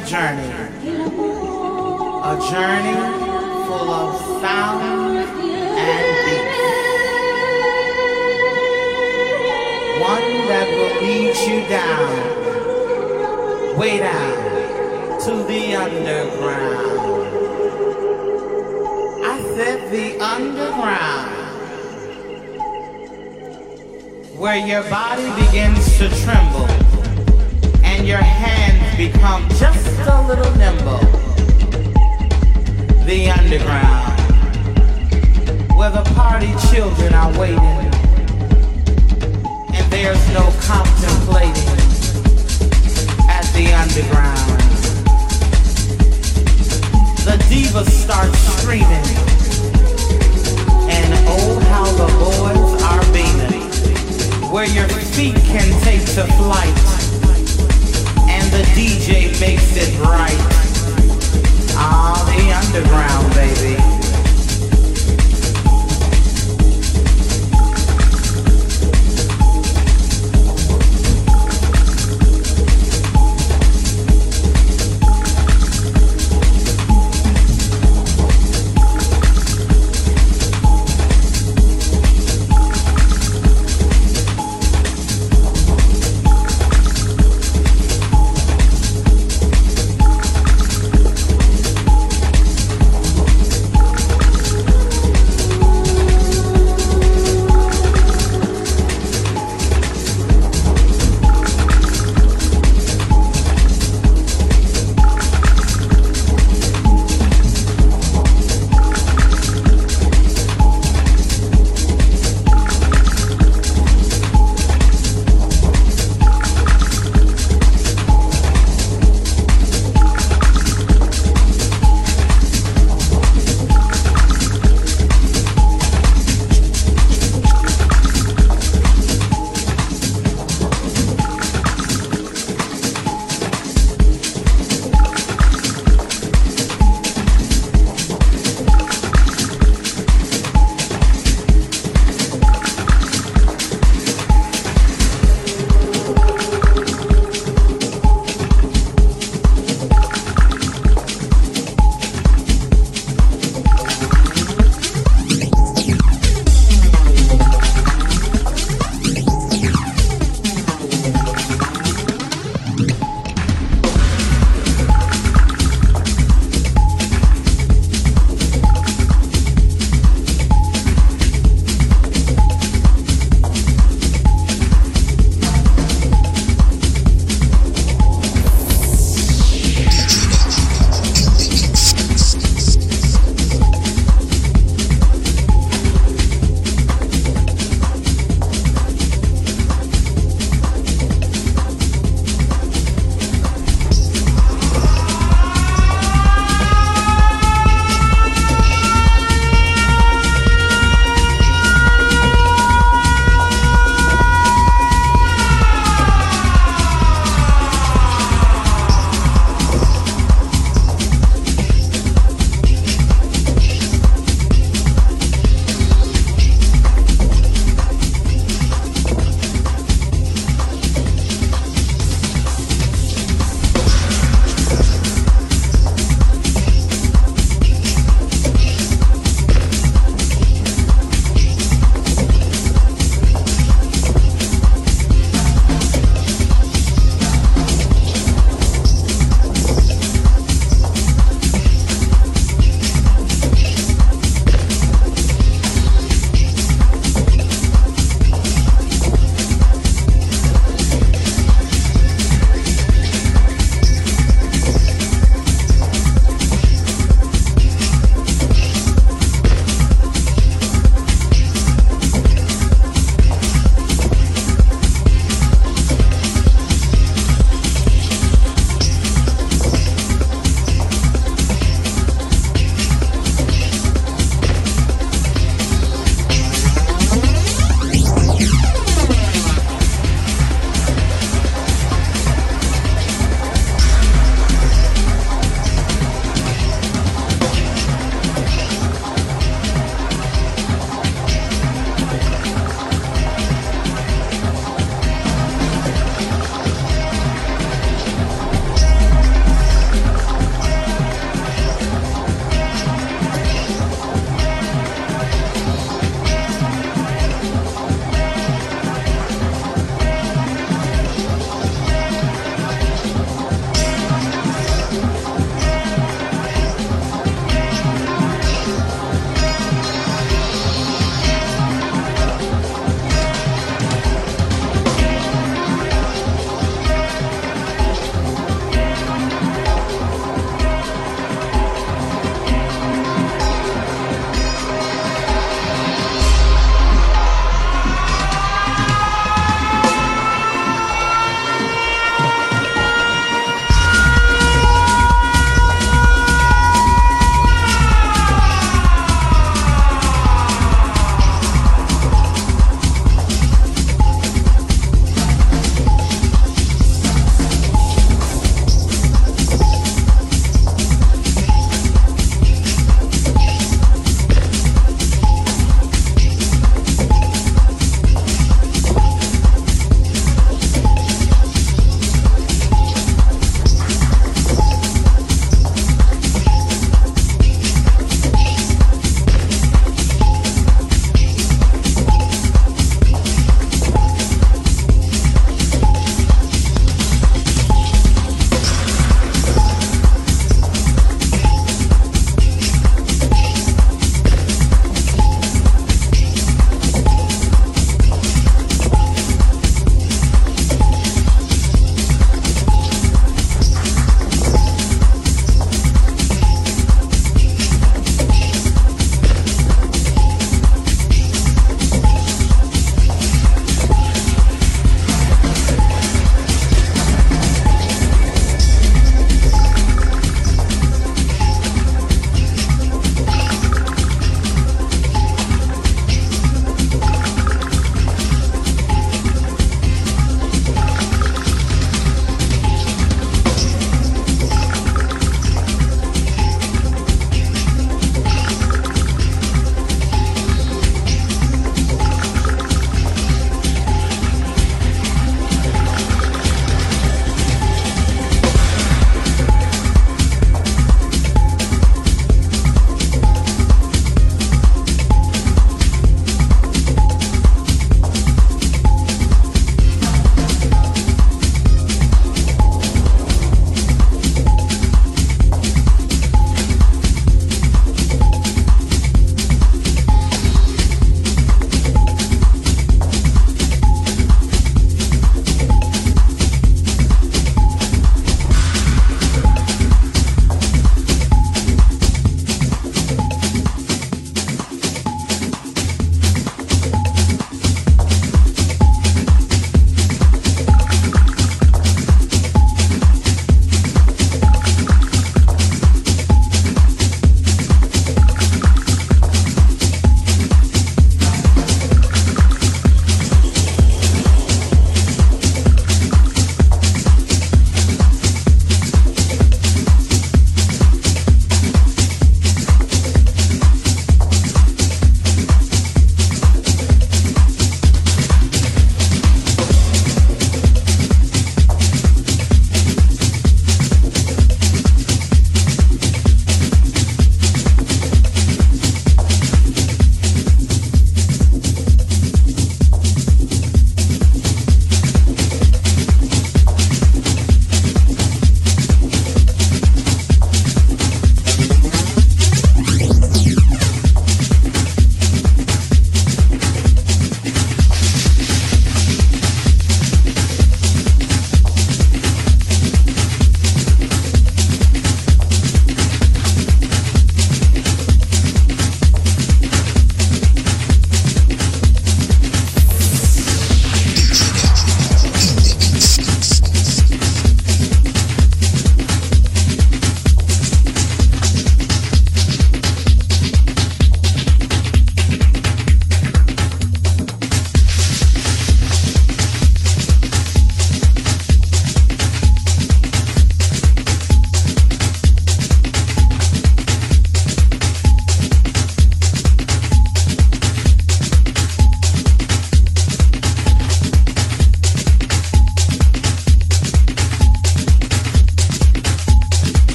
journey. The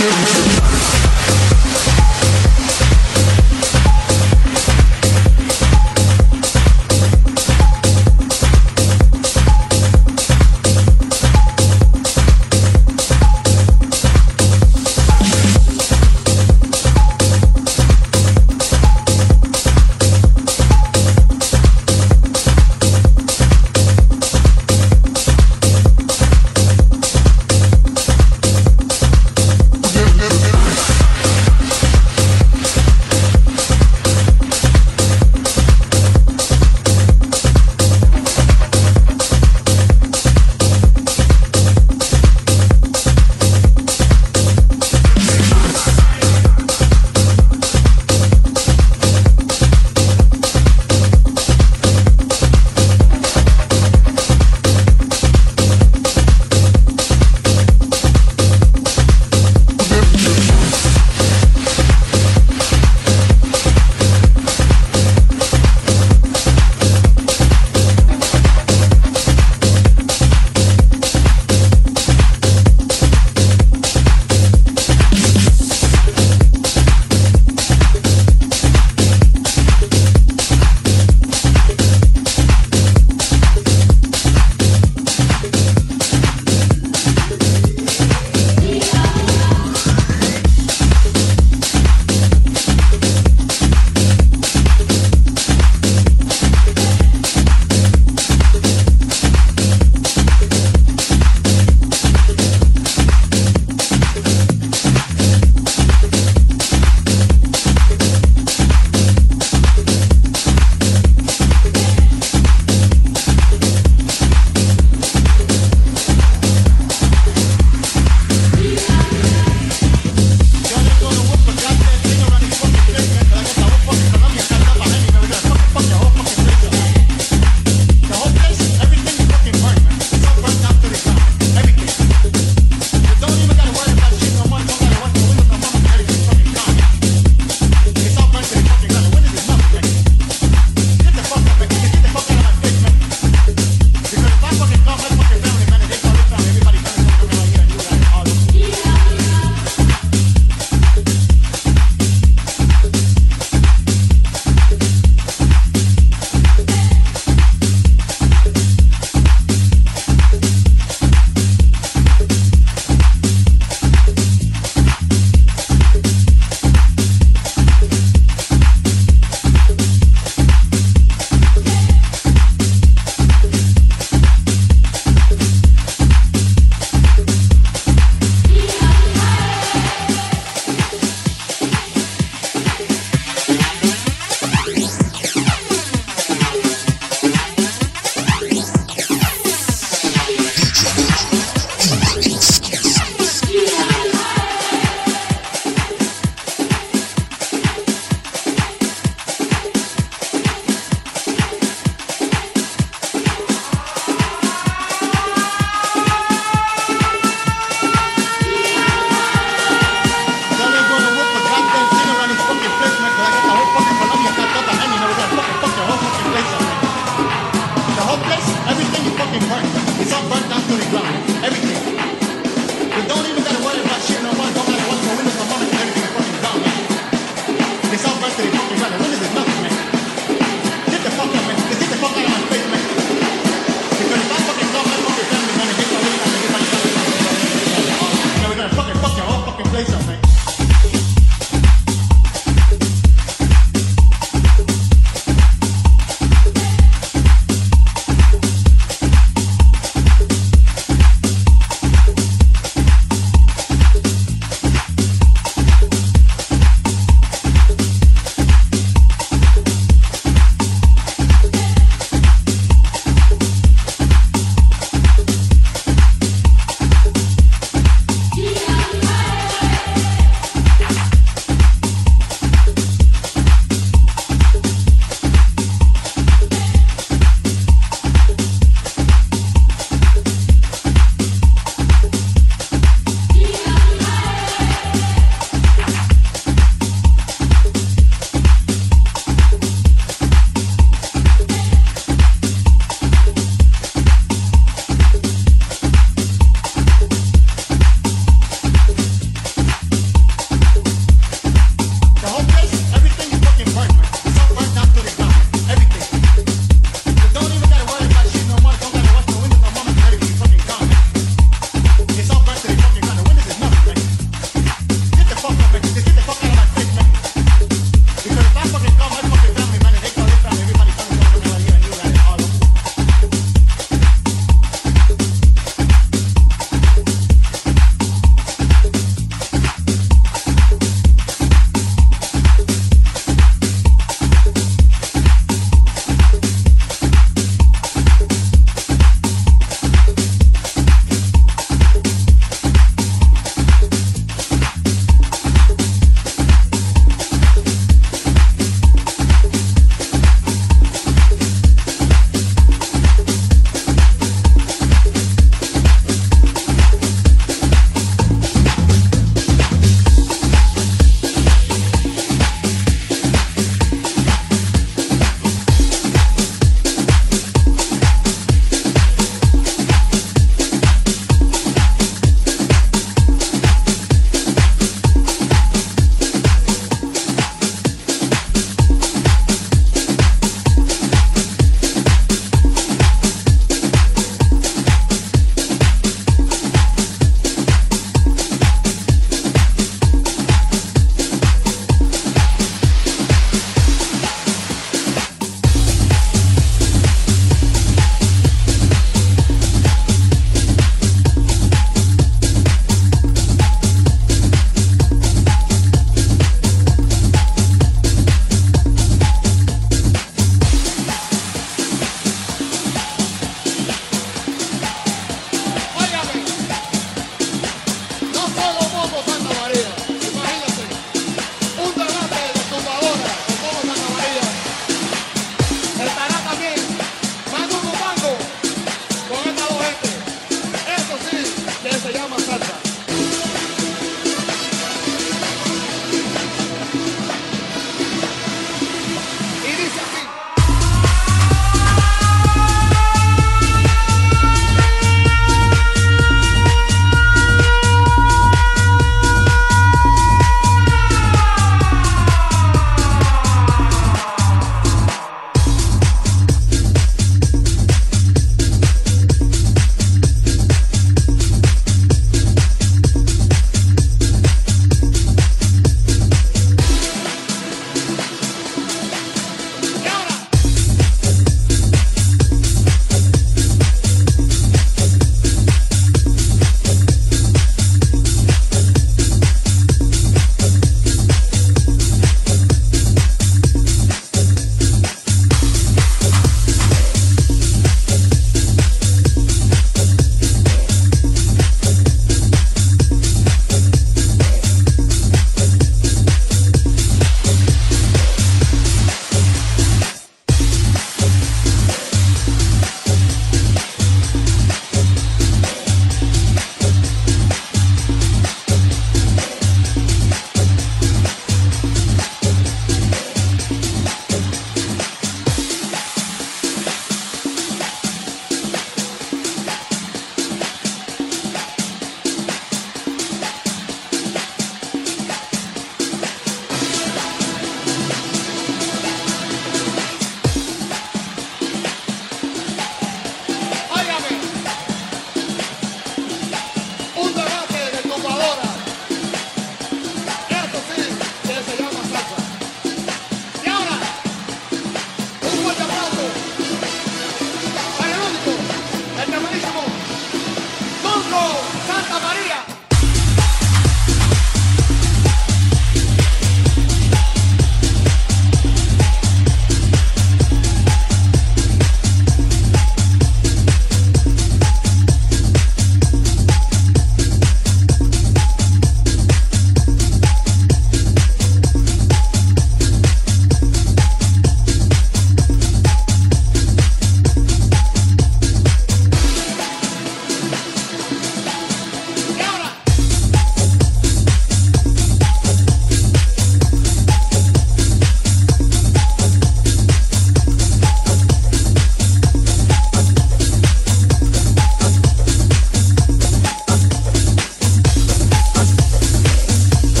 Get, get.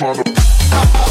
fechado.